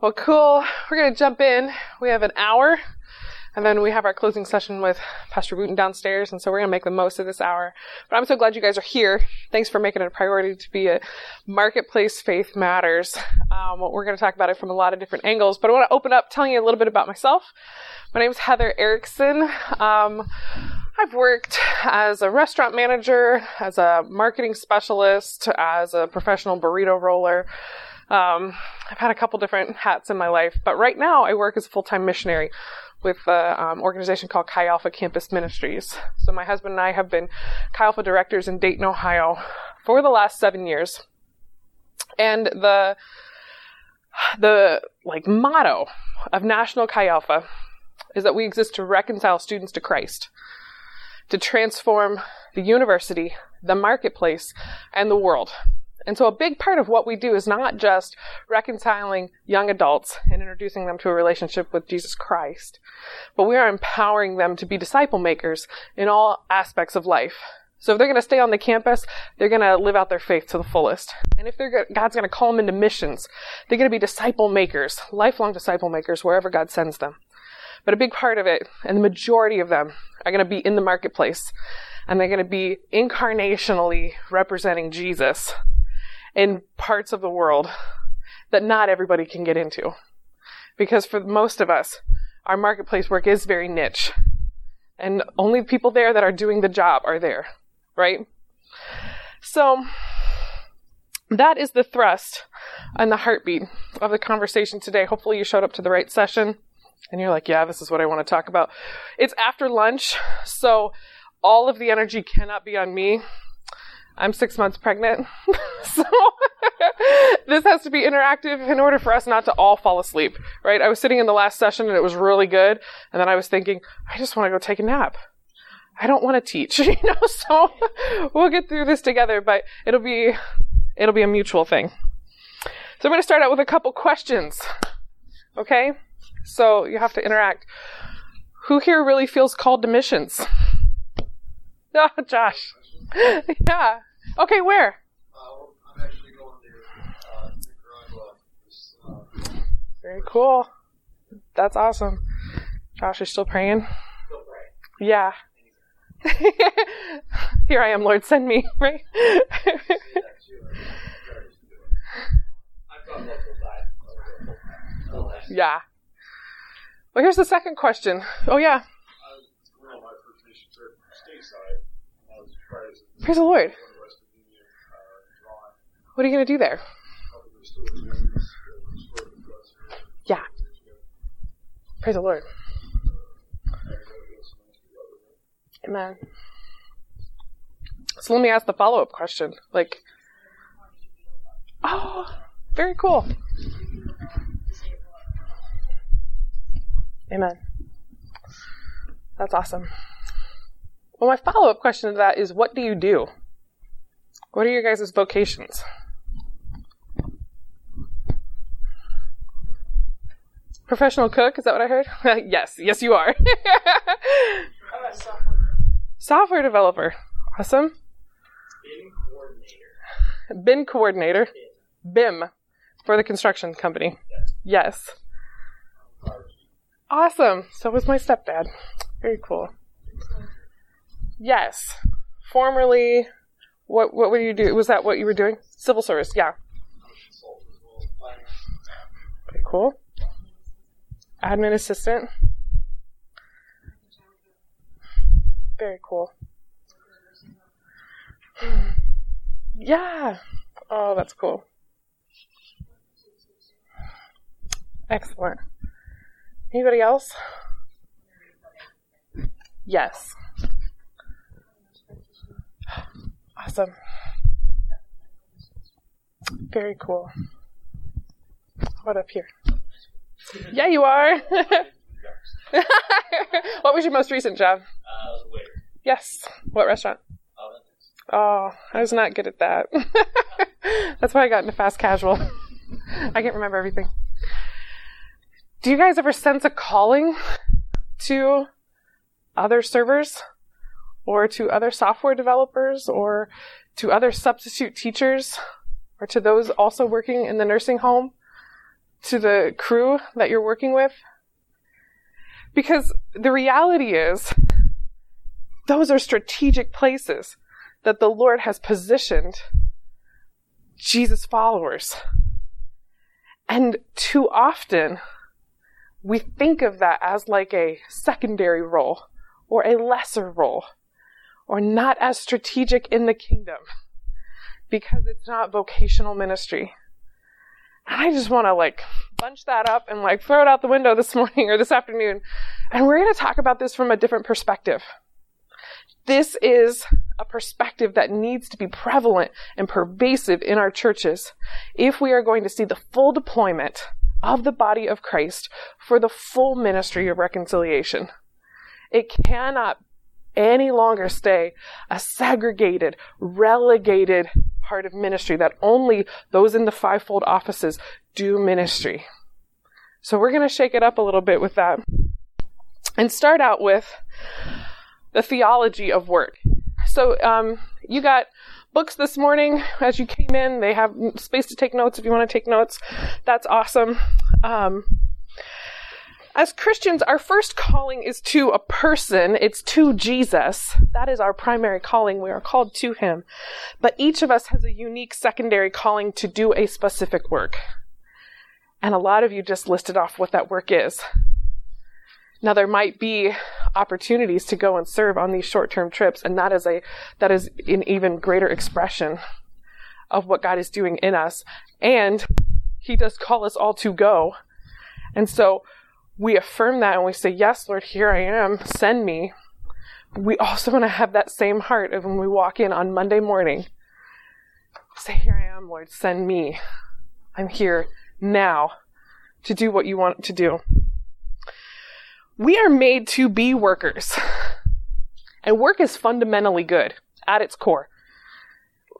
Well, cool. We're going to jump in. We have an hour, and then we have our closing session with Pastor Wooten downstairs, and so we're going to make the most of this hour. But I'm so glad you guys are here. Thanks for making it a priority to be a marketplace faith matters. Um, we're going to talk about it from a lot of different angles, but I want to open up telling you a little bit about myself. My name is Heather Erickson. Um, I've worked as a restaurant manager, as a marketing specialist, as a professional burrito roller. Um, I've had a couple different hats in my life, but right now I work as a full-time missionary with an um, organization called Chi Alpha Campus Ministries. So my husband and I have been Chi Alpha directors in Dayton, Ohio for the last seven years. And the, the like motto of National Chi Alpha is that we exist to reconcile students to Christ, to transform the university, the marketplace, and the world. And so a big part of what we do is not just reconciling young adults and introducing them to a relationship with Jesus Christ, but we are empowering them to be disciple makers in all aspects of life. So if they're going to stay on the campus, they're going to live out their faith to the fullest. And if they're, God's going to call them into missions, they're going to be disciple makers, lifelong disciple makers wherever God sends them. But a big part of it, and the majority of them, are going to be in the marketplace. And they're going to be incarnationally representing Jesus in parts of the world that not everybody can get into. Because for most of us, our marketplace work is very niche. And only people there that are doing the job are there, right? So, that is the thrust and the heartbeat of the conversation today. Hopefully, you showed up to the right session and you're like, yeah, this is what I want to talk about. It's after lunch, so all of the energy cannot be on me. I'm six months pregnant. so this has to be interactive in order for us not to all fall asleep, right? I was sitting in the last session and it was really good. And then I was thinking, I just want to go take a nap. I don't want to teach, you know, so we'll get through this together, but it'll be, it'll be a mutual thing. So I'm going to start out with a couple questions. Okay? So you have to interact. Who here really feels called to missions? Oh, Josh. yeah. Okay, where? Uh, I'm actually going to uh, Nicaragua. Uh, Very cool. That's awesome. Josh is still praying. still praying. Yeah. Here I am, Lord, send me, right? Yeah, too. I'm starting to do it. I've done local side. That's- yeah. Well, here's the second question. Oh, yeah. Praise the well, my first mission trip stateside. I was surprised at Praise the Lord. West Virginia, uh, Ron, What are you going to do there? Yeah. Praise the Lord. Amen. So let me ask the follow up question. Like, oh, very cool. Amen. That's awesome. Well, my follow up question to that is what do you do? What are your guys' vocations? Professional cook? Is that what I heard? yes, yes, you are. Software developer. Awesome. BIM coordinator. BIM coordinator. BIM for the construction company. Yes. Awesome. So was my stepdad. Very cool. Yes. Formerly, what what were you do? Was that what you were doing? Civil service. Yeah. Very cool. Admin assistant. Very cool. Yeah. Oh, that's cool. Excellent. Anybody else? Yes. Awesome. Very cool. What up here? Yeah, you are. what was your most recent job? Uh, I was a waiter. Yes. What restaurant? Oh, Oh, I was not good at that. That's why I got into fast casual. I can't remember everything. Do you guys ever sense a calling to other servers or to other software developers or to other substitute teachers or to those also working in the nursing home to the crew that you're working with? Because the reality is, those are strategic places that the Lord has positioned Jesus followers. And too often, we think of that as like a secondary role or a lesser role or not as strategic in the kingdom because it's not vocational ministry. I just want to like bunch that up and like throw it out the window this morning or this afternoon. And we're going to talk about this from a different perspective. This is a perspective that needs to be prevalent and pervasive in our churches if we are going to see the full deployment of the body of Christ for the full ministry of reconciliation. It cannot any longer stay a segregated, relegated part of ministry that only those in the fivefold offices do ministry. So we're going to shake it up a little bit with that and start out with the theology of work. So um, you got books this morning as you came in. They have space to take notes if you want to take notes. That's awesome. Um, as Christians, our first calling is to a person. It's to Jesus. That is our primary calling. We are called to Him. But each of us has a unique secondary calling to do a specific work. And a lot of you just listed off what that work is. Now there might be opportunities to go and serve on these short-term trips, and that is a that is an even greater expression of what God is doing in us. And He does call us all to go. And so we affirm that and we say, Yes, Lord, here I am, send me. We also want to have that same heart of when we walk in on Monday morning. Say, Here I am, Lord, send me. I'm here now to do what you want to do. We are made to be workers. And work is fundamentally good at its core.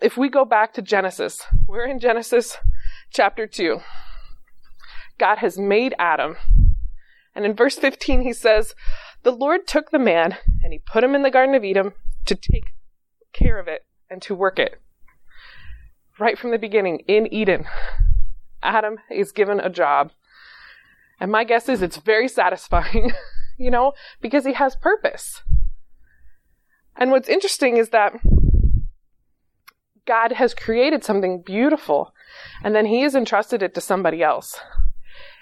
If we go back to Genesis, we're in Genesis chapter 2. God has made Adam. And in verse 15, he says, The Lord took the man and he put him in the Garden of Eden to take care of it and to work it. Right from the beginning, in Eden, Adam is given a job and my guess is it's very satisfying, you know, because he has purpose. And what's interesting is that God has created something beautiful and then he has entrusted it to somebody else.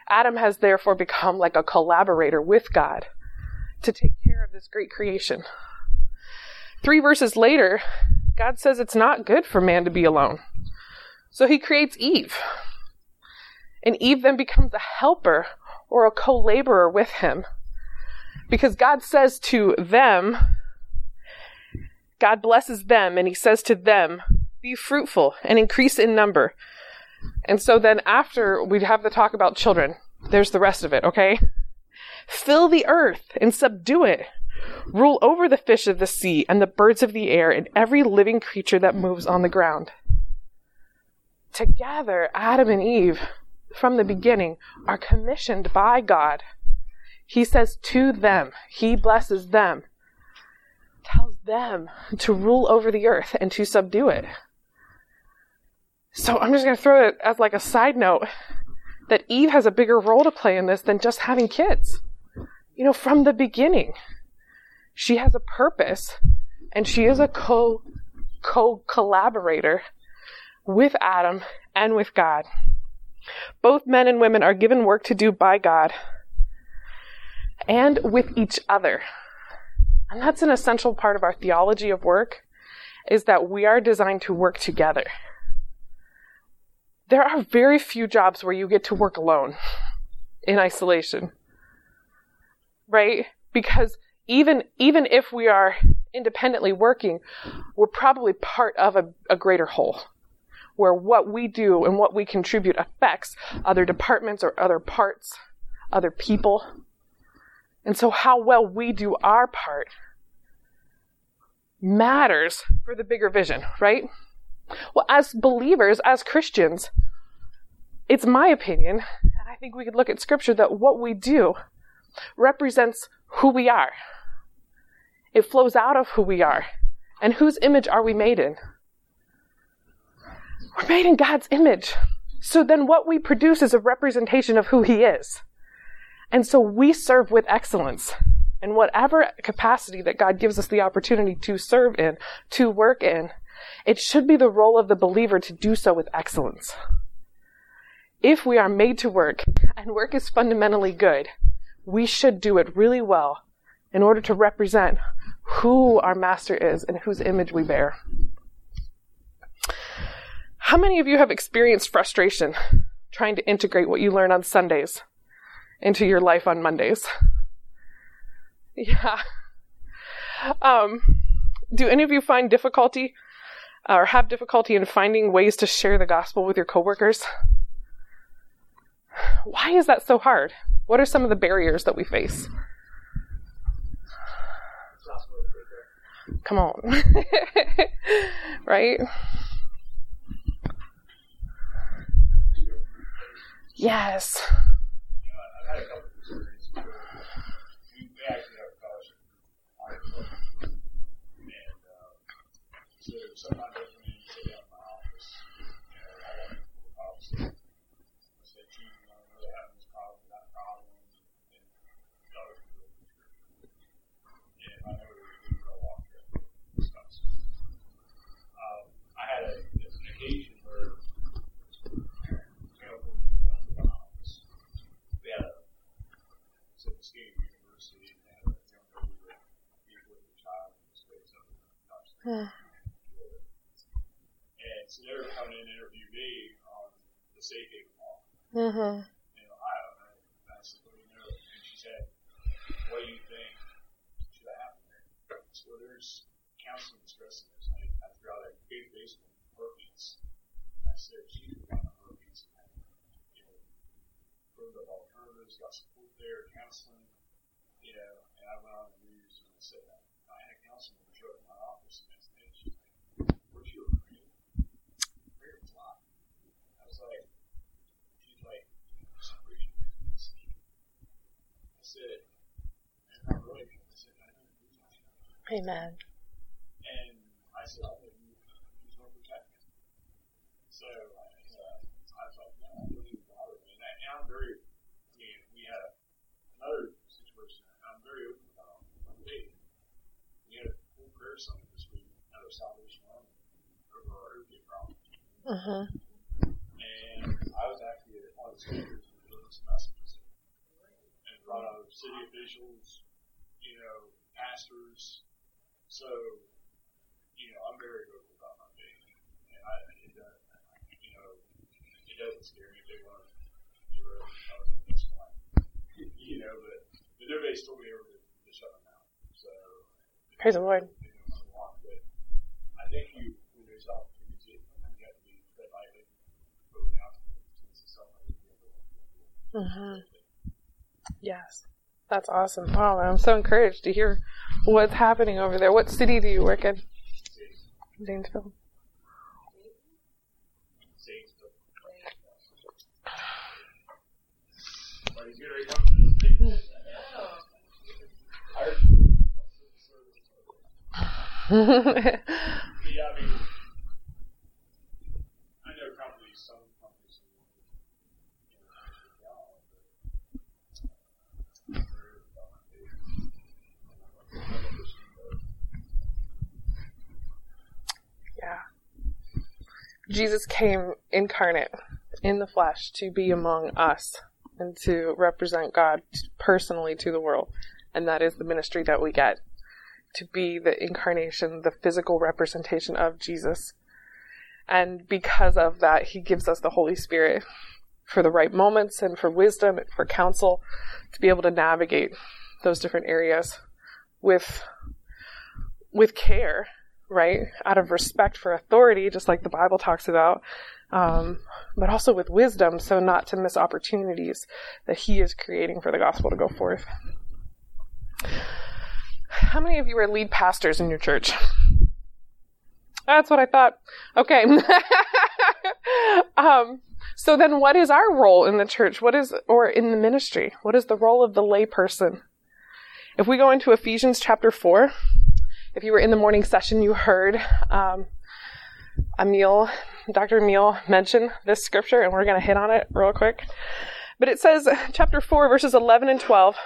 Adam has therefore become like a collaborator with God to take care of this great creation. Three verses later, God says it's not good for man to be alone. So he creates Eve. And Eve then becomes a helper or a co laborer with him. Because God says to them, God blesses them and he says to them, be fruitful and increase in number. And so then after we have the talk about children, there's the rest of it, okay? Fill the earth and subdue it. Rule over the fish of the sea and the birds of the air and every living creature that moves on the ground. Together, Adam and Eve from the beginning are commissioned by God. He says to them, He blesses them, tells them to rule over the earth and to subdue it. So I'm just going to throw it as like a side note that Eve has a bigger role to play in this than just having kids. You know, from the beginning, she has a purpose and she is a co co collaborator with Adam and with God. Both men and women are given work to do by God and with each other. And that's an essential part of our theology of work is that we are designed to work together. There are very few jobs where you get to work alone in isolation. Right? Because even even if we are independently working, we're probably part of a, a greater whole where what we do and what we contribute affects other departments or other parts, other people. And so how well we do our part matters for the bigger vision, right? Well, as believers, as Christians, it's my opinion, and I think we could look at scripture that what we do represents who we are. It flows out of who we are. And whose image are we made in? We're made in God's image. So then what we produce is a representation of who he is. And so we serve with excellence in whatever capacity that God gives us the opportunity to serve in, to work in. It should be the role of the believer to do so with excellence. If we are made to work and work is fundamentally good, we should do it really well in order to represent who our master is and whose image we bear. How many of you have experienced frustration trying to integrate what you learn on Sundays into your life on Mondays? Yeah. Um, do any of you find difficulty or have difficulty in finding ways to share the gospel with your coworkers? Why is that so hard? What are some of the barriers that we face? Come on. right? Yes. You know, I've had a couple of experiences where we, we actually have a fellowship group, and uh, so sometimes I come in and sit down in my office, you know, I want to go office. I said, Chief, you know, I know they're having this problem, that problem, and others can go through scripture. And if I know where to do, I'll walk there and discuss. Um, I had a, it's an occasion where we had a Mississippi State University and had a young lady that was with a child in the space up in the And so they were coming in to interview me on the safe haven law Mm-hmm. in Ohio. And I, I said, what do you know? And she said, what do you think should have happened there? So there's counseling stress this. I, I threw out a big basement workings. I said, she could run a workings and, you know, prove up alternatives, got support there, counseling, you know, and I went on the news and I said, I had a counselor showed up in my office the next day. She's like, where's your prayer? Prayer was live. I was like, she's like, separation is I said, not really. I said, I know who's not. Amen. And I said, I know who, going to protect me. So I, uh, I was like, no, I don't even bother me. And, I, and I'm very, I mean, we had a, another situation. I'm very open about my faith. We had a full prayer summit this week at our Salvation Army over our opiate problem. Mm-hmm. And I was actually one of the speakers who delivered some messages of city officials, you know, pastors. So, you know, I'm very vocal about my faith. And I, it does, you know, it doesn't scare me if they want to get rid. I was like, that's fine. You know, but, but nobody's told me ever to, to shut them out. So, Praise the Lord. want to but I think you, when there's opportunity, you have to be tread lightly, but without to yourself, I think you have to. Mm-hmm. Yes. That's awesome. Wow, I'm so encouraged to hear what's happening over there. What city do you work in? Zanesville. Saints, but Everybody's good, are you coming to visit me? I heard you But yeah, I mean, I know companies, some companies who, you know, actually down, but I'm very about my faith. And I'm like, I'm a Christian, but yeah. Jesus came incarnate in the flesh to be among us and to represent God personally to the world. And that is the ministry that we get to be the incarnation, the physical representation of Jesus. And because of that, he gives us the Holy Spirit for the right moments and for wisdom and for counsel to be able to navigate those different areas with with care, right? Out of respect for authority, just like the Bible talks about, um, but also with wisdom, so not to miss opportunities that He is creating for the gospel to go forth. How many of you are lead pastors in your church? That's what I thought. Okay. um, so then what is our role in the church? What is, or in the ministry? What is the role of the layperson? If we go into Ephesians chapter 4, if you were in the morning session, you heard um, Emil, Dr. Emil mention this scripture, and we're going to hit on it real quick. But it says, chapter 4, verses 11 and 12.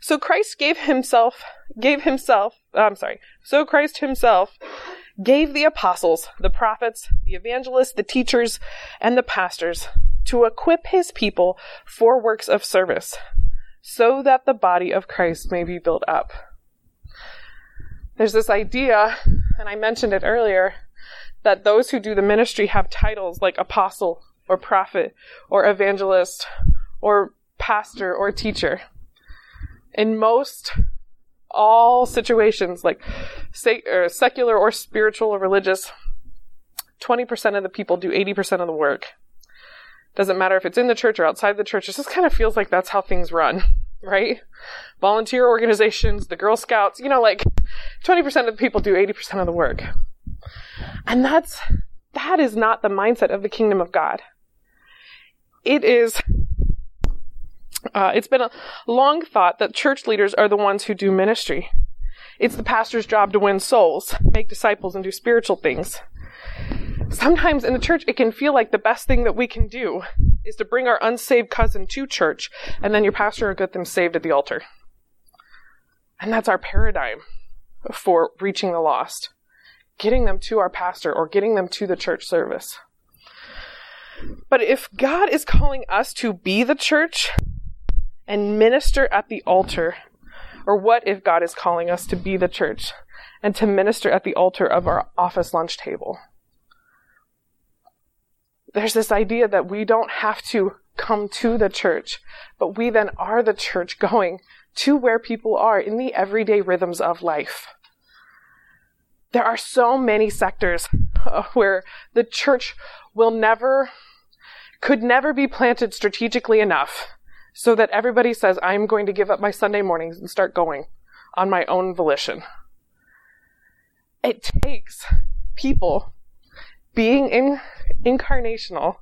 So Christ gave himself, gave himself, I'm sorry, so Christ himself gave the apostles, the prophets, the evangelists, the teachers, and the pastors to equip his people for works of service, so that the body of Christ may be built up. There's this idea, and I mentioned it earlier, that those who do the ministry have titles like apostle or prophet or evangelist or pastor or teacher. In most all situations, like or secular or spiritual or religious, 20% of the people do 80% of the work. Doesn't matter if it's in the church or outside the church. It just kind of feels like that's how things run, right? Volunteer organizations, the Girl Scouts, you know, like 20% of the people do 80% of the work. And that's, that is not the mindset of the kingdom of God. It is, uh, it's been a long thought that church leaders are the ones who do ministry. It's the pastor's job to win souls, make disciples, and do spiritual things. Sometimes in the church, it can feel like the best thing that we can do is to bring our unsaved cousin to church, and then your pastor will get them saved at the altar. And that's our paradigm for reaching the lost getting them to our pastor or getting them to the church service. But if God is calling us to be the church and minister at the altar, or what if God is calling us to be the church and to minister at the altar of our office lunch table? There's this idea that we don't have to come to the church, but we then are the church going to where people are in the everyday rhythms of life there are so many sectors where the church will never, could never be planted strategically enough so that everybody says, I'm going to give up my Sunday mornings and start going on my own volition. It takes people being in, incarnational,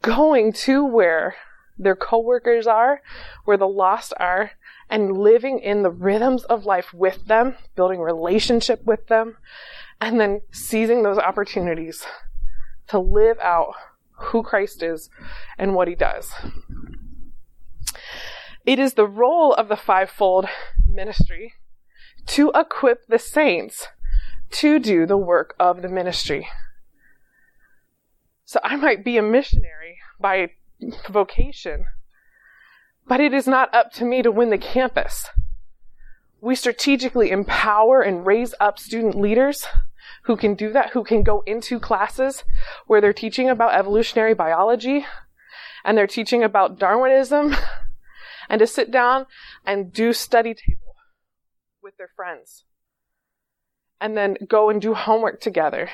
going to where their coworkers are, where the lost are, and living in the rhythms of life with them, building relationship with them, and then seizing those opportunities to live out who Christ is and what he does. It is the role of the fivefold ministry to equip the saints to do the work of the ministry. So I might be a missionary by vocation, but it is not up to me to win the campus. We strategically empower and raise up student leaders who can do that, who can go into classes where they're teaching about evolutionary biology and they're teaching about Darwinism and to sit down and do study table with their friends and then go and do homework together.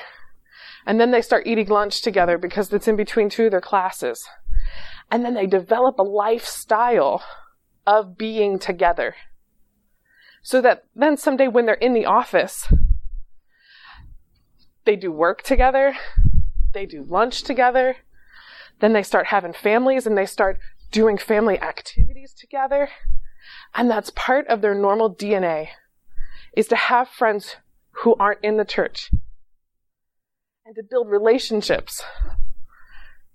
And then they start eating lunch together because it's in between two of their classes. And then they develop a lifestyle of being together. So that then someday when they're in the office, they do work together, they do lunch together, then they start having families and they start doing family activities together. And that's part of their normal DNA is to have friends who aren't in the church and to build relationships.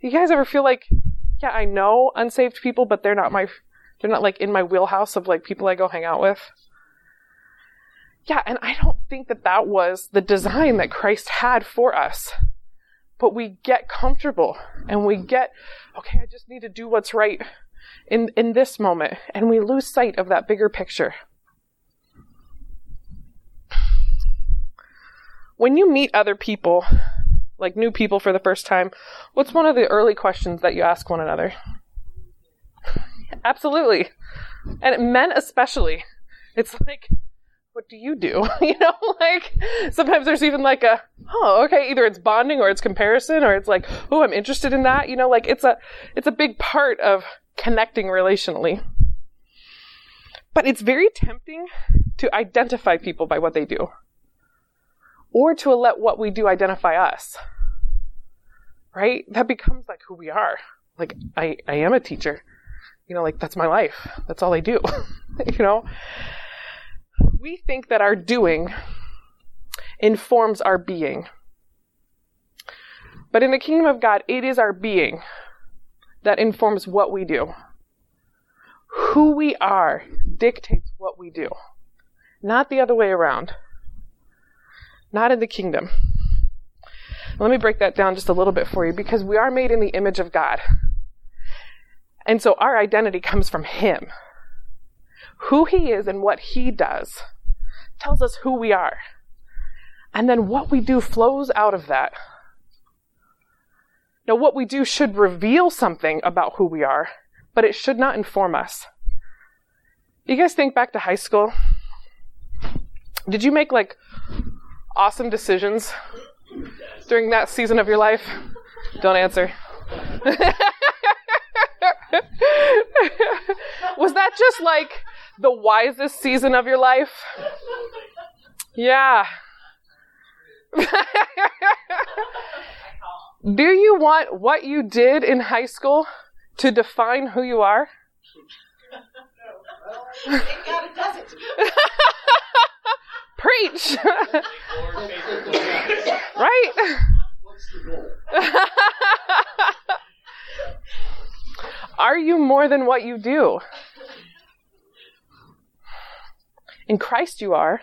Do you guys ever feel like yeah, I know unsaved people, but they're not my, they're not like in my wheelhouse of like people I go hang out with. Yeah, and I don't think that that was the design that Christ had for us. But we get comfortable and we get, okay, I just need to do what's right in, in this moment. And we lose sight of that bigger picture. When you meet other people, like new people for the first time, what's one of the early questions that you ask one another? Absolutely. And men especially. It's like, what do you do? you know, like sometimes there's even like a, oh, okay, either it's bonding or it's comparison or it's like, oh, I'm interested in that. You know, like it's a, it's a big part of connecting relationally. But it's very tempting to identify people by what they do or to let what we do identify us. Right? That becomes like who we are. Like, I, I am a teacher. You know, like that's my life. That's all I do. you know? We think that our doing informs our being. But in the kingdom of God, it is our being that informs what we do. Who we are dictates what we do, not the other way around. Not in the kingdom. Let me break that down just a little bit for you because we are made in the image of God. And so our identity comes from Him. Who He is and what He does tells us who we are. And then what we do flows out of that. Now, what we do should reveal something about who we are, but it should not inform us. You guys think back to high school? Did you make like awesome decisions during that season of your life? Don't answer. Was that just like the wisest season of your life? Yeah. Do you want what you did in high school to define who you are? Preach! right? What's the goal? Are you more than what you do? In Christ you are.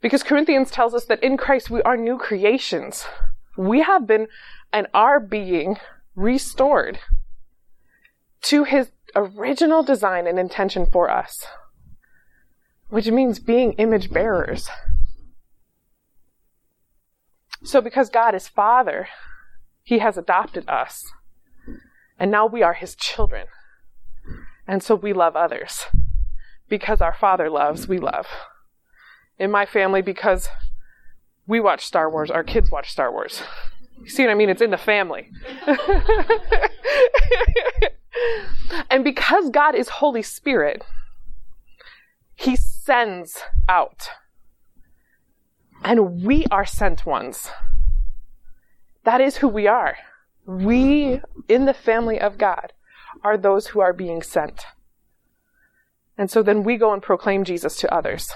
Because Corinthians tells us that in Christ we are new creations. We have been and are being restored to his original design and intention for us, which means being image bearers. So because God is Father, he has adopted us. And now we are his children. And so we love others. Because our Father loves, we love. In my family, because we watch Star Wars, our kids watch Star Wars. You see what I mean? It's in the family. and because God is Holy Spirit, He sends out. And we are sent ones. That is who we are. We, in the family of God, are those who are being sent. And so then we go and proclaim Jesus to others.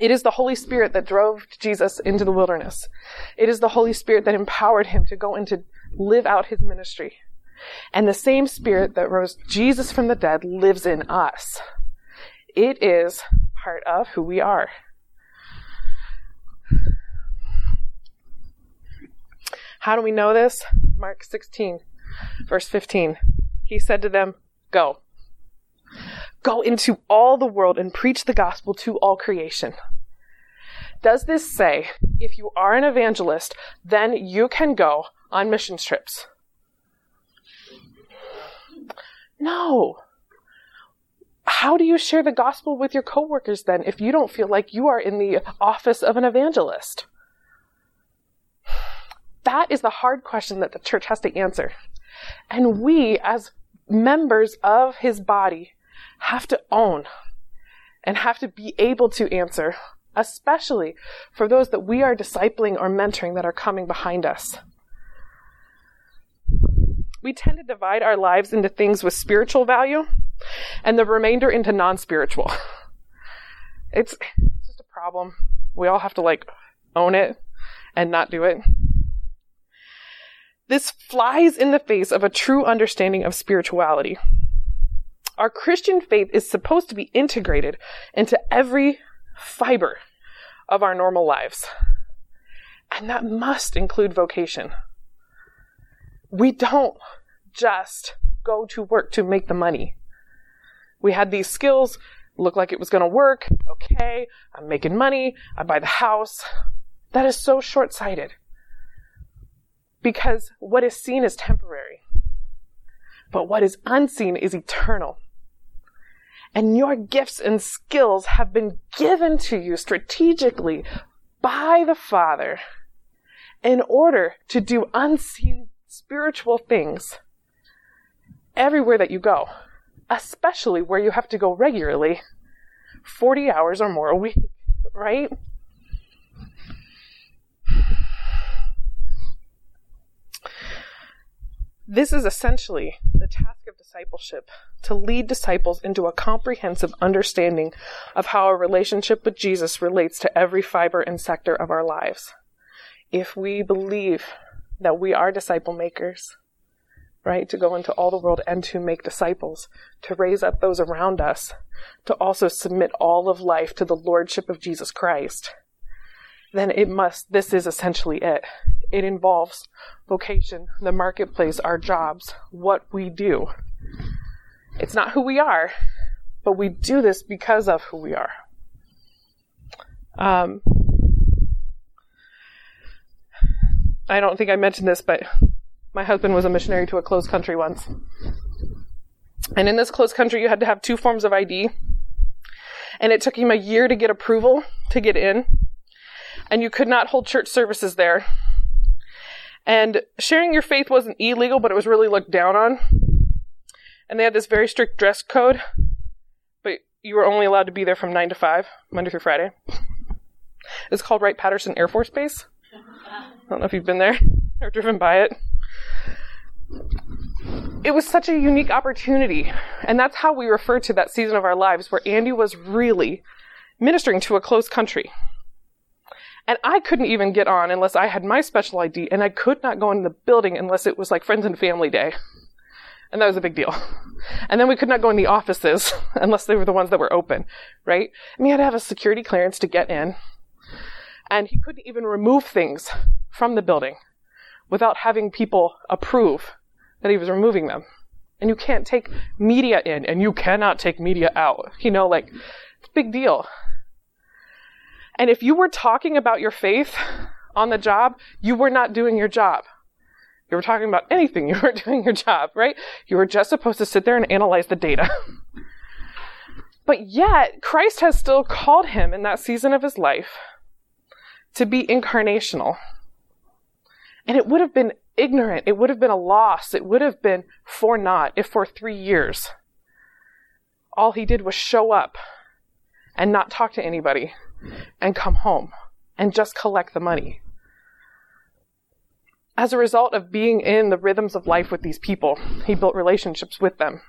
It is the Holy Spirit that drove Jesus into the wilderness. It is the Holy Spirit that empowered him to go and to live out his ministry. And the same Spirit that rose Jesus from the dead lives in us. It is part of who we are. How do we know this? Mark 16, verse 15. He said to them, Go. Go into all the world and preach the gospel to all creation. Does this say, if you are an evangelist, then you can go on mission trips? No. How do you share the gospel with your coworkers then if you don't feel like you are in the office of an evangelist? That is the hard question that the church has to answer. And we, as members of his body, have to own and have to be able to answer, especially for those that we are discipling or mentoring that are coming behind us. We tend to divide our lives into things with spiritual value and the remainder into non spiritual. It's, it's just a problem. We all have to like own it and not do it. This flies in the face of a true understanding of spirituality. Our Christian faith is supposed to be integrated into every fiber of our normal lives. And that must include vocation. We don't just go to work to make the money. We had these skills, looked like it was going to work. Okay, I'm making money. I buy the house. That is so short sighted. Because what is seen is temporary. But what is unseen is eternal. And your gifts and skills have been given to you strategically by the Father in order to do unseen spiritual things everywhere that you go, especially where you have to go regularly 40 hours or more a week, right? This is essentially the task of discipleship to lead disciples into a comprehensive understanding of how our relationship with Jesus relates to every fiber and sector of our lives. if we believe that we are disciple makers, right, to go into all the world and to make disciples, to raise up those around us, to also submit all of life to the Lordship of Jesus Christ, then it must, this is essentially it. It involves vocation, the marketplace, our jobs, what we do. It's not who we are, but we do this because of who we are. Um, I don't think I mentioned this, but my husband was a missionary to a closed country once. And in this closed country, you had to have two forms of ID. And it took him a year to get approval to get in. And you could not hold church services there. And sharing your faith wasn't illegal, but it was really looked down on. And they had this very strict dress code, but you were only allowed to be there from 9 to 5, Monday through Friday. It's called Wright Patterson Air Force Base. I don't know if you've been there or driven by it. It was such a unique opportunity. And that's how we refer to that season of our lives where Andy was really ministering to a closed country. And I couldn't even get on unless I had my special ID, and I could not go in the building unless it was like friends and family day. And that was a big deal. And then we could not go in the offices unless they were the ones that were open, right? And he had to have a security clearance to get in. And he couldn't even remove things from the building without having people approve that he was removing them. And you can't take media in and you cannot take media out. You know, like, it's a big deal. And if you were talking about your faith on the job, you were not doing your job. You were talking about anything, you weren't doing your job, right? You were just supposed to sit there and analyze the data. but yet, Christ has still called him in that season of his life to be incarnational. And it would have been ignorant. It would have been a loss. It would have been for naught if for three years all he did was show up and not talk to anybody and come home and just collect the money. As a result of being in the rhythms of life with these people, he built relationships with them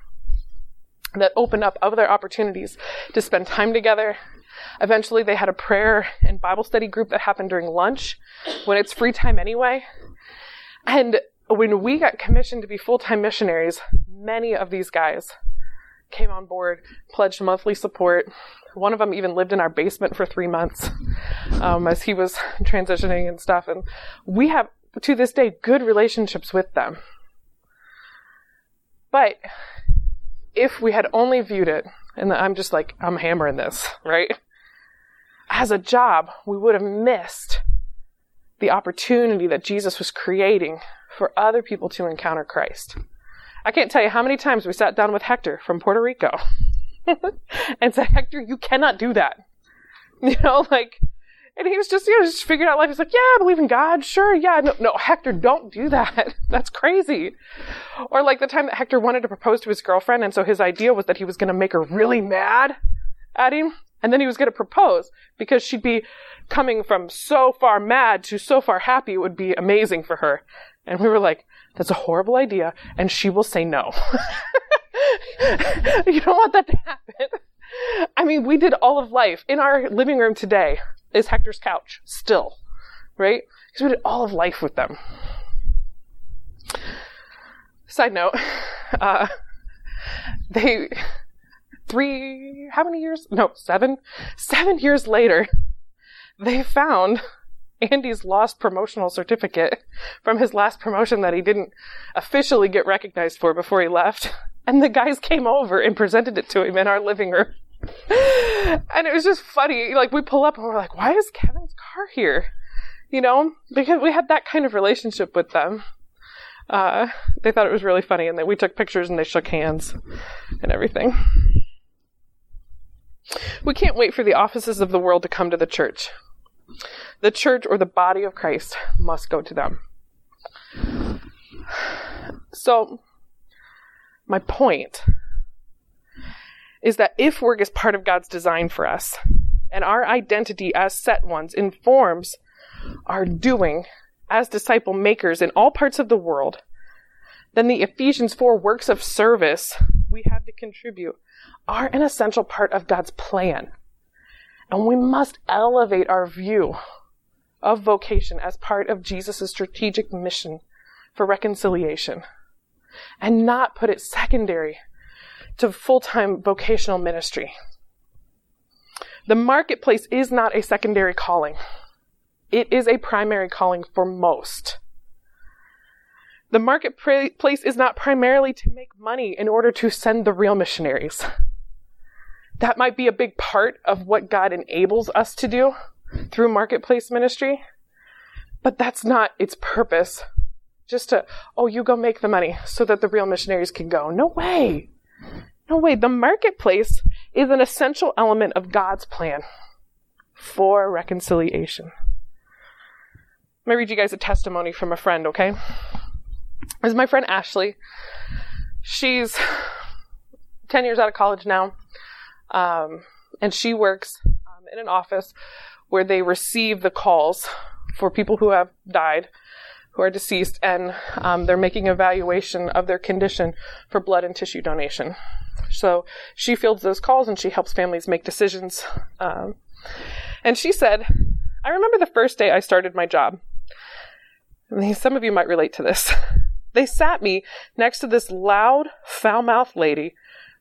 that opened up other opportunities to spend time together. Eventually, they had a prayer and Bible study group that happened during lunch when it's free time anyway. And when we got commissioned to be full time missionaries, many of these guys came on board, pledged monthly support. One of them even lived in our basement for three months um, as he was transitioning and stuff. And we have, to this day, good relationships with them. But if we had only viewed it, and I'm just like, I'm hammering this, right? As a job, we would have missed the opportunity that Jesus was creating for other people to encounter Christ. I can't tell you how many times we sat down with Hector from Puerto Rico and said, Hector, you cannot do that. You know, like, and he was just, you know, just figuring out life. He's like, yeah, I believe in God. Sure. Yeah. No, no, Hector, don't do that. That's crazy. Or like the time that Hector wanted to propose to his girlfriend. And so his idea was that he was going to make her really mad at him. And then he was going to propose because she'd be coming from so far mad to so far happy. It would be amazing for her. And we were like, that's a horrible idea. And she will say no. you don't want that to happen. I mean, we did all of life. In our living room today is Hector's couch, still, right? Because we did all of life with them. Side note, uh, they, three, how many years? No, seven, seven years later, they found Andy's lost promotional certificate from his last promotion that he didn't officially get recognized for before he left. And the guys came over and presented it to him in our living room. and it was just funny. Like, we pull up and we're like, why is Kevin's car here? You know, because we had that kind of relationship with them. Uh, they thought it was really funny and then we took pictures and they shook hands and everything. We can't wait for the offices of the world to come to the church. The church or the body of Christ must go to them. So, my point is that if work is part of God's design for us, and our identity as set ones informs our doing as disciple makers in all parts of the world, then the Ephesians 4 works of service we have to contribute are an essential part of God's plan. And we must elevate our view of vocation as part of Jesus' strategic mission for reconciliation and not put it secondary to full time vocational ministry. The marketplace is not a secondary calling. It is a primary calling for most. The marketplace is not primarily to make money in order to send the real missionaries. That might be a big part of what God enables us to do through marketplace ministry, but that's not its purpose. Just to, oh, you go make the money so that the real missionaries can go. No way. No way. The marketplace is an essential element of God's plan for reconciliation. Let me read you guys a testimony from a friend, okay? This is my friend Ashley. She's 10 years out of college now, um, and she works um, in an office where they receive the calls for people who have died, who are deceased, and um, they're making evaluation of their condition for blood and tissue donation. So she fields those calls and she helps families make decisions. Um, and she said, I remember the first day I started my job. some of you might relate to this. They sat me next to this loud, foul mouthed lady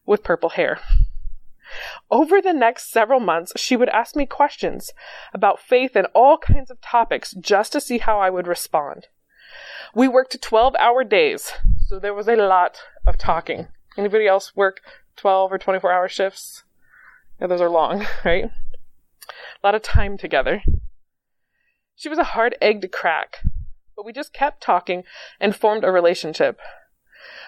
with purple hair. Over the next several months, she would ask me questions about faith and all kinds of topics just to see how I would respond. We worked 12 hour days, so there was a lot of talking. Anybody else work 12 or 24 hour shifts? Yeah, those are long, right? A lot of time together. She was a hard egg to crack, but we just kept talking and formed a relationship.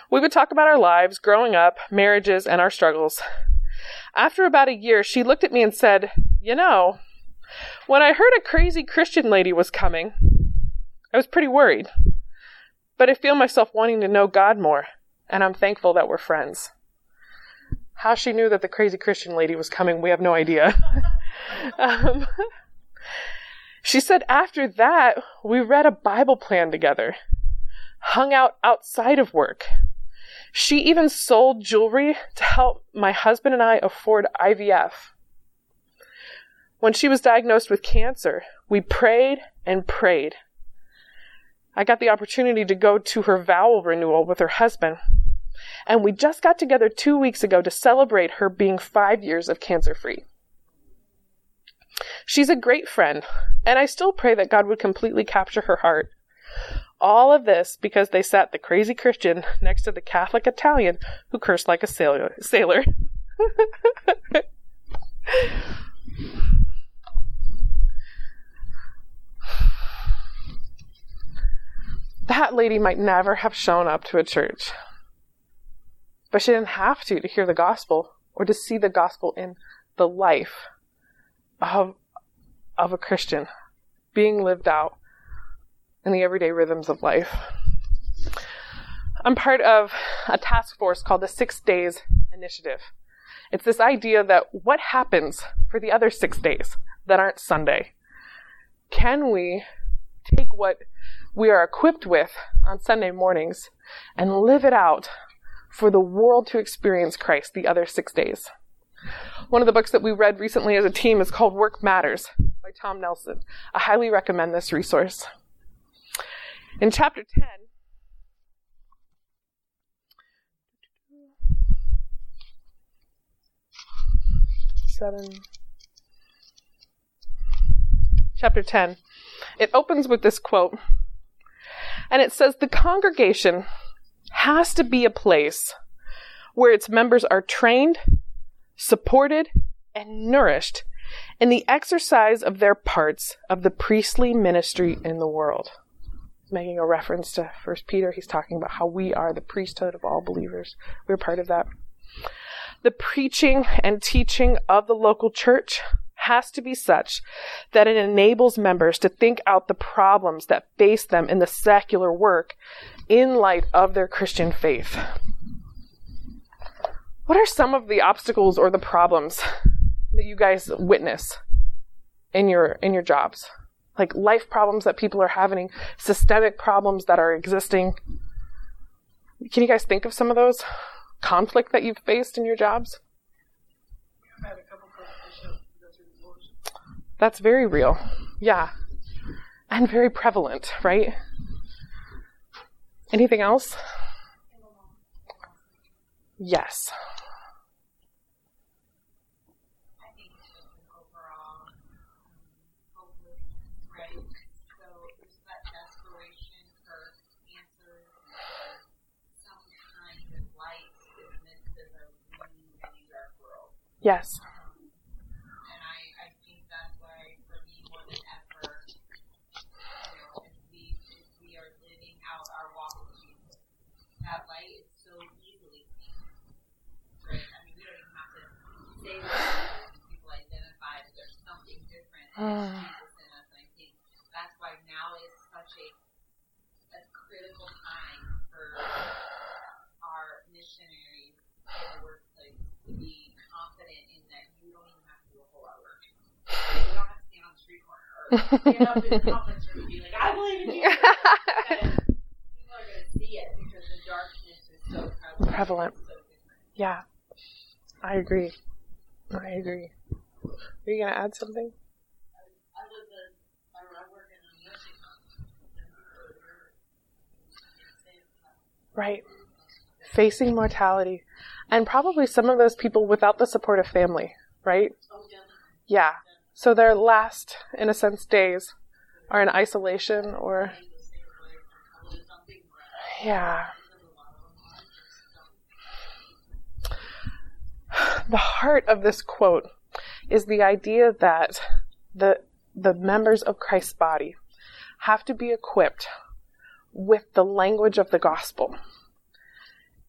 We would talk about our lives, growing up, marriages, and our struggles. After about a year, she looked at me and said, You know, when I heard a crazy Christian lady was coming, I was pretty worried. But I feel myself wanting to know God more, and I'm thankful that we're friends. How she knew that the crazy Christian lady was coming, we have no idea. um, she said after that, we read a Bible plan together, hung out outside of work. She even sold jewelry to help my husband and I afford IVF. When she was diagnosed with cancer, we prayed and prayed. I got the opportunity to go to her vow renewal with her husband. And we just got together two weeks ago to celebrate her being five years of cancer free. She's a great friend, and I still pray that God would completely capture her heart. All of this because they sat the crazy Christian next to the Catholic Italian who cursed like a sailor. sailor. that lady might never have shown up to a church. But she didn't have to to hear the gospel or to see the gospel in the life of, of a Christian being lived out in the everyday rhythms of life. I'm part of a task force called the Six Days Initiative. It's this idea that what happens for the other six days that aren't Sunday? Can we take what we are equipped with on Sunday mornings and live it out for the world to experience Christ the other six days? One of the books that we read recently as a team is called Work Matters by Tom Nelson. I highly recommend this resource. In chapter 10, seven, chapter 10, it opens with this quote. And it says, The congregation has to be a place where its members are trained supported, and nourished in the exercise of their parts of the priestly ministry in the world. Making a reference to First Peter, he's talking about how we are the priesthood of all believers. We're part of that. The preaching and teaching of the local church has to be such that it enables members to think out the problems that face them in the secular work in light of their Christian faith. What are some of the obstacles or the problems that you guys witness in your in your jobs? Like life problems that people are having, systemic problems that are existing. Can you guys think of some of those conflict that you've faced in your jobs? That's very real. Yeah. and very prevalent, right? Anything else? Yes. I think it's just an overall um, hopelessness, right? So there's that desperation for answers and for some kind of light in the midst of a really, really dark world. Yes. Um, and I, I think that's why, for me, more than ever, you know, if we, if we are living out our walk with Jesus, that light is so easily seen. Right? I mean, we don't even have to say that people identify that there's something different you stand up in the conference room and be like, I believe in. People are going to see it because the darkness is so prevalent. Prevalent. So. Yeah. I agree. I agree. Are you going to add something? I live in, I I work in a nursing home. and we're in the same time. Right. Facing mortality. And probably some of those people without the support of family, right? Oh, definitely. Yeah. So their last, in a sense, days are in isolation or, yeah. The heart of this quote is the idea that the, the members of Christ's body have to be equipped with the language of the gospel.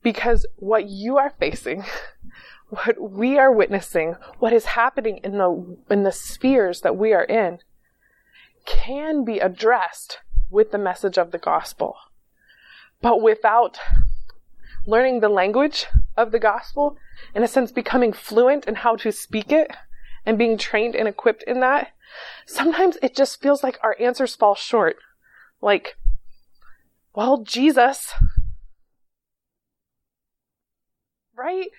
Because what you are facing, what we are witnessing, what is happening in the, in the spheres that we are in can be addressed with the message of the gospel. But without learning the language of the gospel, in a sense, becoming fluent in how to speak it and being trained and equipped in that, sometimes it just feels like our answers fall short. Like, well, Jesus. Right?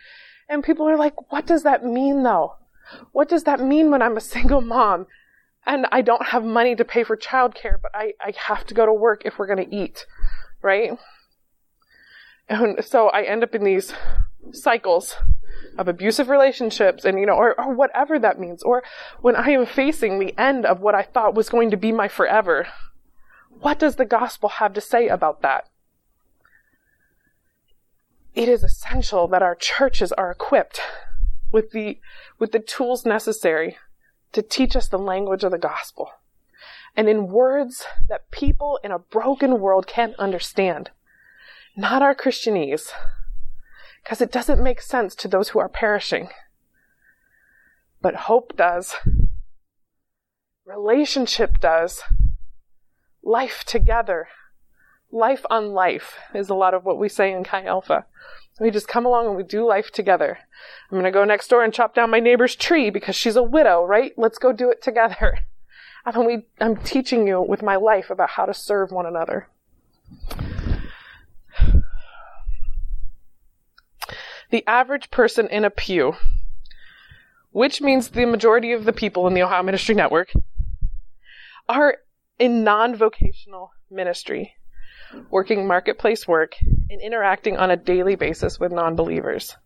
And people are like, what does that mean though? What does that mean when I'm a single mom and I don't have money to pay for childcare, but I, I have to go to work if we're going to eat? Right? And so I end up in these cycles of abusive relationships and, you know, or, or whatever that means. Or when I am facing the end of what I thought was going to be my forever, what does the gospel have to say about that? It is essential that our churches are equipped with the, with the tools necessary to teach us the language of the gospel and in words that people in a broken world can't understand. Not our Christianese, because it doesn't make sense to those who are perishing. But hope does. Relationship does. Life together. Life on life is a lot of what we say in Chi Alpha. We just come along and we do life together. I'm going to go next door and chop down my neighbor's tree because she's a widow, right? Let's go do it together. And we, I'm teaching you with my life about how to serve one another. The average person in a pew, which means the majority of the people in the Ohio Ministry Network, are in non vocational ministry, working marketplace work, and interacting on a daily basis with non believers.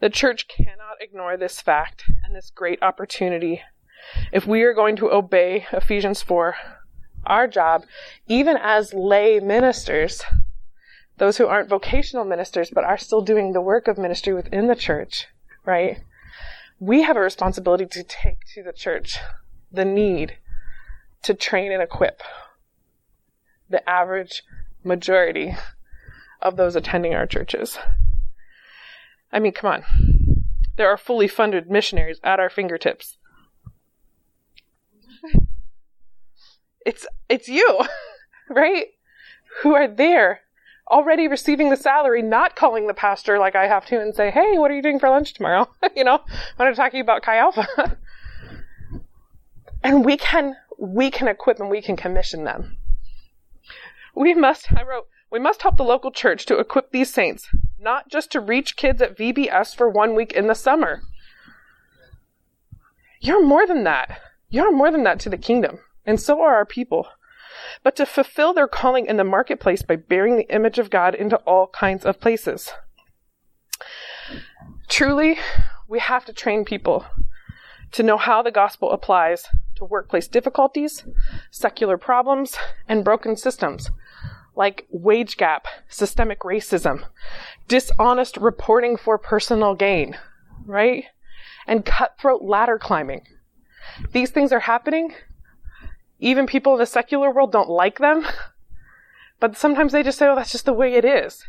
The church cannot ignore this fact and this great opportunity. If we are going to obey Ephesians 4, our job, even as lay ministers, those who aren't vocational ministers but are still doing the work of ministry within the church, right? We have a responsibility to take to the church the need to train and equip the average majority of those attending our churches. I mean, come on. There are fully funded missionaries at our fingertips. It's it's you, right? Who are there already receiving the salary, not calling the pastor like I have to and say, "Hey, what are you doing for lunch tomorrow?" you know, I want to talk to you about Chi Alpha. and we can we can equip and we can commission them. We must, I wrote, we must help the local church to equip these saints, not just to reach kids at VBS for one week in the summer. You're more than that. You're more than that to the kingdom. And so are our people. but to fulfill their calling in the marketplace by bearing the image of God into all kinds of places. Truly, we have to train people to know how the gospel applies to workplace difficulties, secular problems, and broken systems like wage gap, systemic racism, dishonest reporting for personal gain, right? And cutthroat ladder climbing. These things are happening. Even people in the secular world don't like them. But sometimes they just say, oh, that's just the way it is.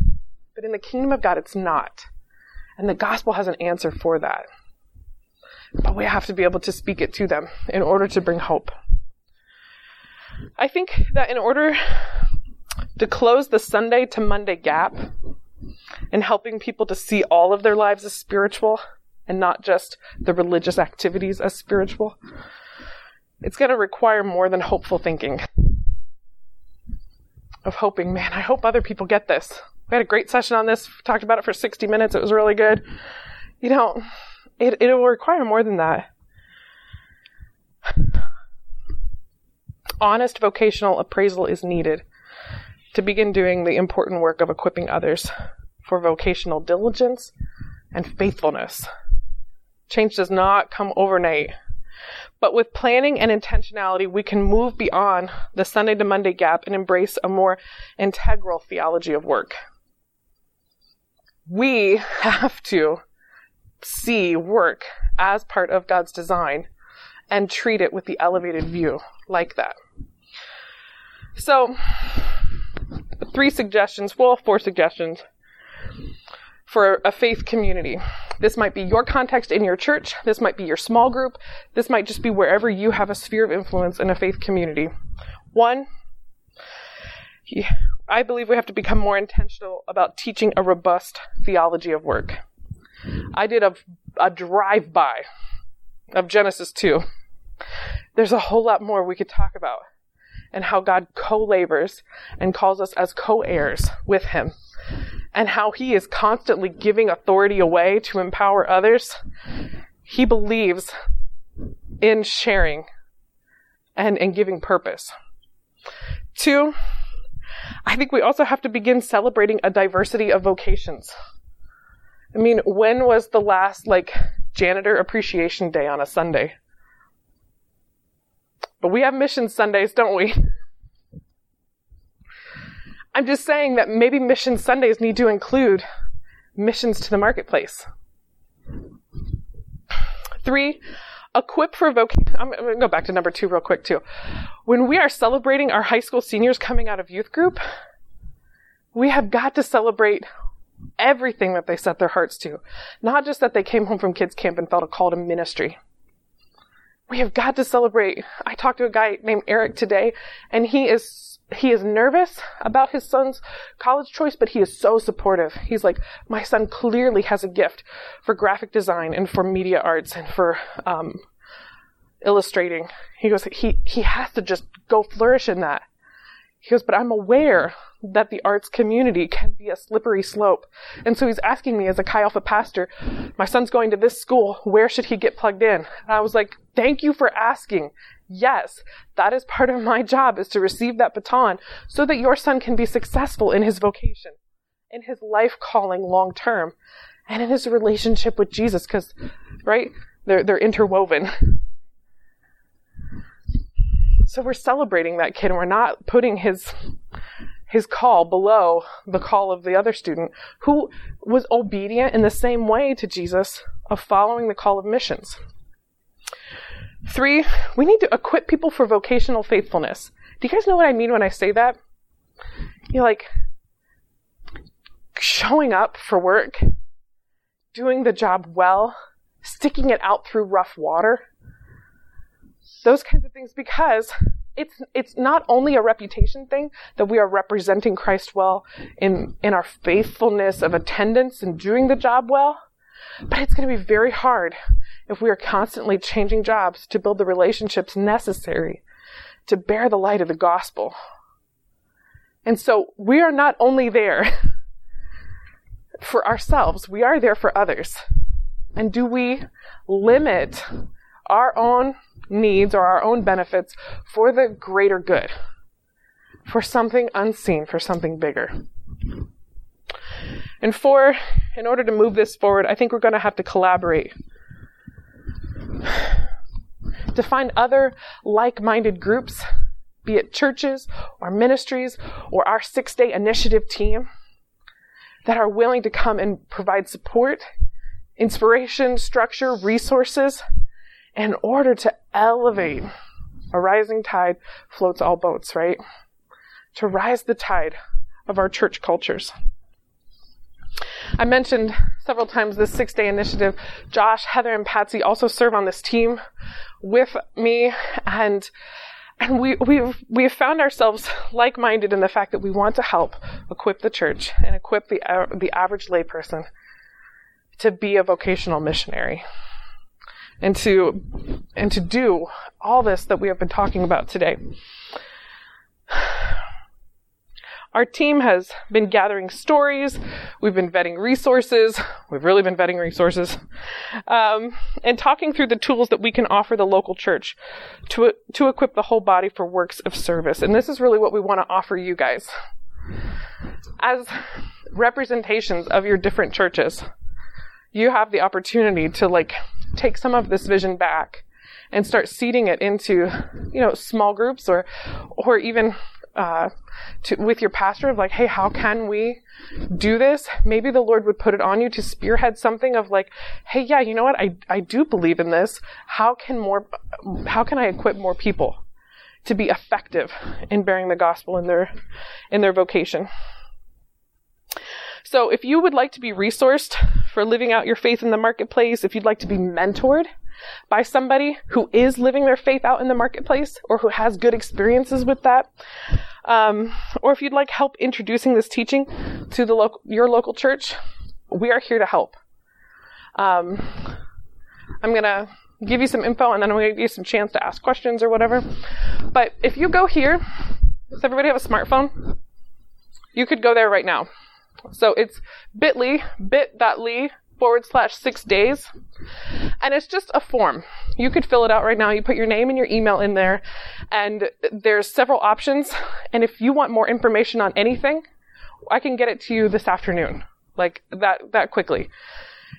But in the kingdom of God, it's not. And the gospel has an answer for that. But we have to be able to speak it to them in order to bring hope. I think that in order to close the Sunday to Monday gap in helping people to see all of their lives as spiritual and not just the religious activities as spiritual, it's going to require more than hopeful thinking. Of hoping, man, I hope other people get this. We had a great session on this, talked about it for 60 minutes, it was really good. You know, it, it will require more than that. Honest vocational appraisal is needed to begin doing the important work of equipping others for vocational diligence and faithfulness. Change does not come overnight. But with planning and intentionality, we can move beyond the Sunday to Monday gap and embrace a more integral theology of work. We have to see work as part of God's design and treat it with the elevated view like that. So, three suggestions, well, four suggestions for a faith community. This might be your context in your church. This might be your small group. This might just be wherever you have a sphere of influence in a faith community. One, I believe we have to become more intentional about teaching a robust theology of work. I did a, a drive by of Genesis 2. There's a whole lot more we could talk about and how God co labors and calls us as co heirs with Him, and how He is constantly giving authority away to empower others. He believes in sharing and in giving purpose. Two, I think we also have to begin celebrating a diversity of vocations. I mean, when was the last, like, janitor appreciation day on a Sunday? But we have mission Sundays, don't we? I'm just saying that maybe mission Sundays need to include missions to the marketplace. Three, equip for vocation. I'm going to go back to number two real quick too. When we are celebrating our high school seniors coming out of youth group, we have got to celebrate everything that they set their hearts to. Not just that they came home from kids camp and felt a call to ministry. We have got to celebrate. I talked to a guy named Eric today and he is he is nervous about his son's college choice, but he is so supportive. He's like, my son clearly has a gift for graphic design and for media arts and for um, illustrating. He goes, he he has to just go flourish in that. He goes, but I'm aware that the arts community can be a slippery slope. And so he's asking me as a Chi Alpha pastor, my son's going to this school, where should he get plugged in? And I was like, thank you for asking. Yes, that is part of my job is to receive that baton so that your son can be successful in his vocation, in his life calling long term, and in his relationship with Jesus, because, right, they're, they're interwoven. So we're celebrating that kid and we're not putting his his call below the call of the other student who was obedient in the same way to Jesus of following the call of missions. Three, we need to equip people for vocational faithfulness. Do you guys know what I mean when I say that? You're like showing up for work, doing the job well, sticking it out through rough water those kinds of things because it's it's not only a reputation thing that we are representing Christ well in in our faithfulness of attendance and doing the job well, but it's going to be very hard if we are constantly changing jobs to build the relationships necessary to bear the light of the gospel. And so we are not only there for ourselves, we are there for others. And do we limit our own needs or our own benefits for the greater good. for something unseen, for something bigger. And four, in order to move this forward, I think we're going to have to collaborate. To find other like minded groups, be it churches or ministries or our six day initiative team, that are willing to come and provide support, inspiration, structure, resources in order to elevate. A rising tide floats all boats, right? To rise the tide of our church cultures. I mentioned several times this six day initiative. Josh, Heather, and Patsy also serve on this team with me and and we, we've, we've found ourselves like-minded in the fact that we want to help equip the church and equip the, uh, the average layperson to be a vocational missionary and to, and to do all this that we have been talking about today. Our team has been gathering stories. We've been vetting resources. We've really been vetting resources. Um, and talking through the tools that we can offer the local church to, to equip the whole body for works of service. And this is really what we want to offer you guys. As representations of your different churches, you have the opportunity to like take some of this vision back and start seeding it into, you know, small groups or, or even uh, to, with your pastor of like, hey, how can we do this? Maybe the Lord would put it on you to spearhead something of like, hey, yeah, you know what? I, I do believe in this. How can more, how can I equip more people to be effective in bearing the gospel in their, in their vocation? So if you would like to be resourced for living out your faith in the marketplace, if you'd like to be mentored, by somebody who is living their faith out in the marketplace or who has good experiences with that. Um, or if you'd like help introducing this teaching to the your local church, we are here to help. Um, I'm gonna give you some info and then I'm gonna give you some chance to ask questions or whatever. But if you go here, does everybody have a smartphone? You could go there right now. So it's bit.ly, bit.ly forward slash six days. And it's just a form. You could fill it out right now. You put your name and your email in there and there's several options. And if you want more information on anything, I can get it to you this afternoon. Like that, that quickly.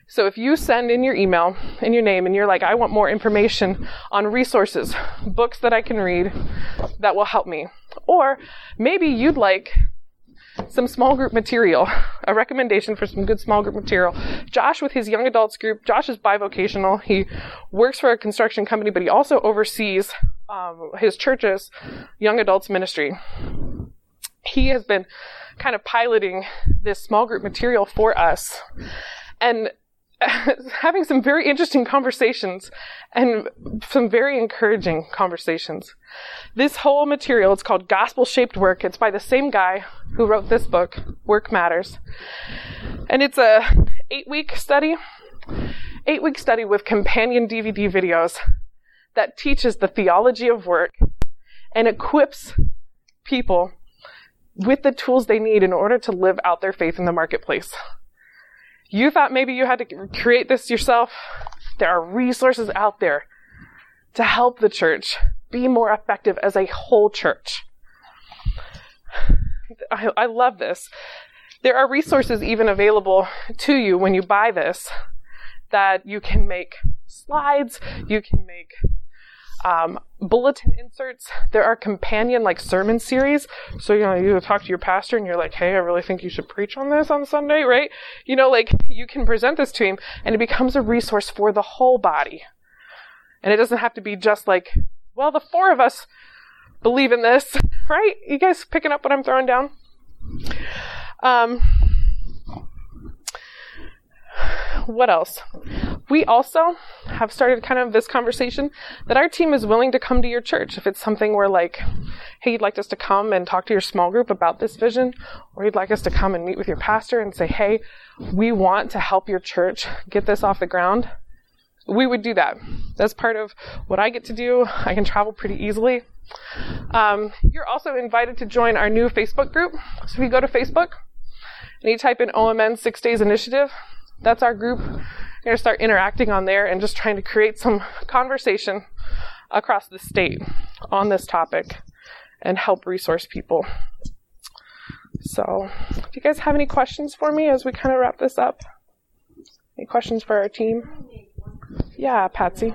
So if you send in your email and your name and you're like, I want more information on resources, books that I can read that will help me. Or maybe you'd like some small group material, a recommendation for some good small group material. Josh, with his young adults group, Josh is bivocational. He works for a construction company, but he also oversees um, his church's young adults ministry. He has been kind of piloting this small group material for us. And having some very interesting conversations and some very encouraging conversations. This whole material, it's called Gospel Shaped Work. It's by the same guy who wrote this book, Work Matters. And it's a eight week study, eight week study with companion DVD videos that teaches the theology of work and equips people with the tools they need in order to live out their faith in the marketplace. You thought maybe you had to create this yourself. There are resources out there to help the church be more effective as a whole church. I, I love this. There are resources even available to you when you buy this that you can make slides, you can make um, bulletin inserts. There are companion like sermon series. So, you know, you talk to your pastor and you're like, hey, I really think you should preach on this on Sunday, right? You know, like you can present this to him and it becomes a resource for the whole body. And it doesn't have to be just like, well, the four of us believe in this, right? You guys picking up what I'm throwing down? Um, what else? We also have started kind of this conversation that our team is willing to come to your church. If it's something where like, hey, you'd like us to come and talk to your small group about this vision, or you'd like us to come and meet with your pastor and say, hey, we want to help your church get this off the ground, we would do that. That's part of what I get to do. I can travel pretty easily. Um, you're also invited to join our new Facebook group. So if you go to Facebook and you type in OMN Six Days Initiative, that's our group. You're going to start interacting on there and just trying to create some conversation across the state on this topic and help resource people. So, do you guys have any questions for me as we kind of wrap this up? Any questions for our team? Yeah, Patsy.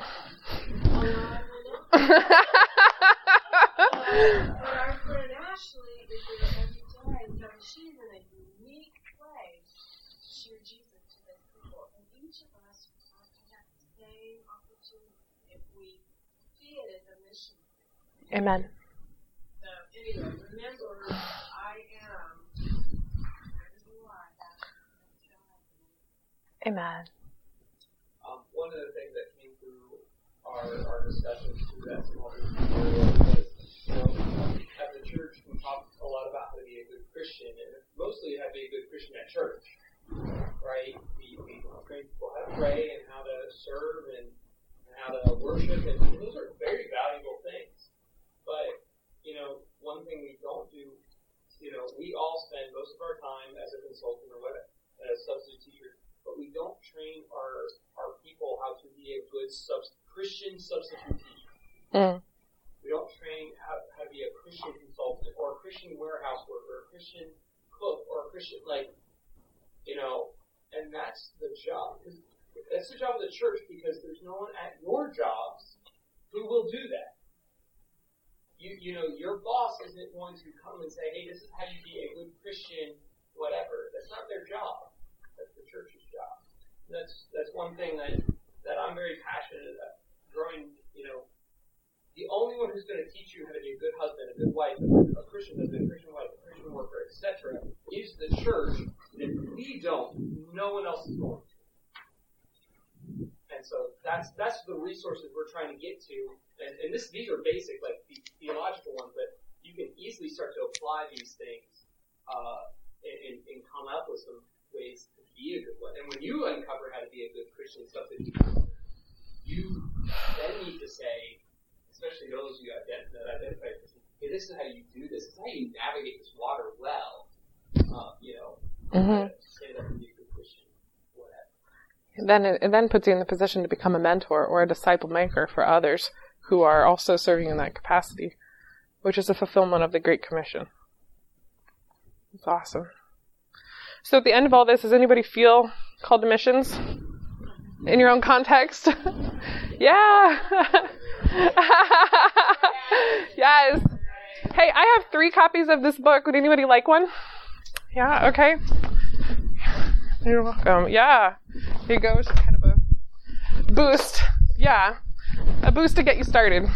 God. Amen. Um, one of the things that came through our, our discussions through that small group material was, you know, at the church we talk a lot about how to be a good Christian, and mostly how to be a good Christian at church, right? We, we train people how to pray and how to serve and, and how to worship, and those are very valuable things. But, you know, one thing we don't do, you know, we all spend most of our time as a consultant or whatever, as substitute teachers, but we don't train our our people how to be a good subs- Christian substitute teacher. Mm. We don't train how, how to be a Christian consultant or a Christian warehouse worker, or a Christian cook, or a Christian like, you know, and that's the job. 'Cause That's the job of the church because there's no one at your jobs who will do that. You you know your boss isn't going to come and say, hey, this is how you be a good Christian, whatever. That's not their job. That's the church's job. And that's that's one thing that that I'm very passionate about. Growing, you know, the only one who's going to teach you how to be a good husband, a good wife, a Christian husband, a Christian wife, a Christian worker, etc., is the church. And if we don't, no one else is going to. And so that's that's the resources we're trying to get to. And, and this these are basic, like the, theological ones, but you can easily start to apply these things uh, and, and, come up with some ways to be a good one. And when you uncover how to be a good Christian substitute, you you then need to say, especially those ident- that identify as hey, this is how you do this. This is how you navigate this water well. Uh, you know, Mhm. say that to be a good Christian, whatever. Then it, then puts you in the position to become a mentor or a disciple maker for others who are also serving in that capacity, which is a fulfillment of the Great Commission. It's awesome. So at the end of all this, does anybody feel called to missions in your own context? yeah. yes. Hey, I have three copies of this book. Would anybody like one? Yeah. Okay. You're welcome. Yeah. Here you go. It's just kind of a boost. Yeah. A boost to get you started.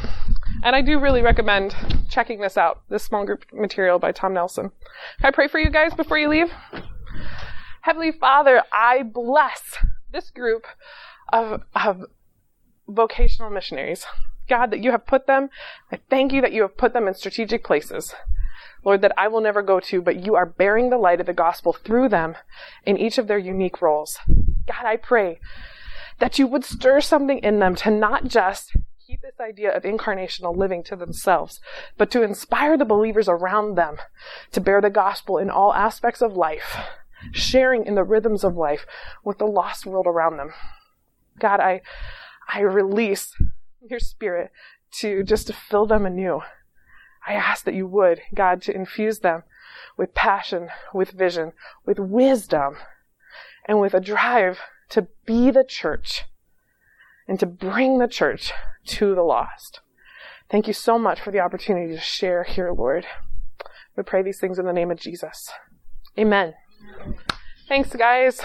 And I do really recommend checking this out, this small group material by Tom Nelson. Can I pray for you guys before you leave? Heavenly Father, I bless this group of, of vocational missionaries. God, that you have put them, I thank you that you have put them in strategic places. Lord, that I will never go to, but you are bearing the light of the gospel through them in each of their unique roles. God, I pray that you would stir something in them to not just keep this idea of incarnational living to themselves, but to inspire the believers around them to bear the gospel in all aspects of life, sharing in the rhythms of life with the lost world around them. God, I, I release your spirit to just to fill them anew. I ask that you would, God, to infuse them with passion, with vision, with wisdom, and with a drive to be the church and to bring the church to the lost. Thank you so much for the opportunity to share here, Lord. We pray these things in the name of Jesus. Amen. Thanks, guys.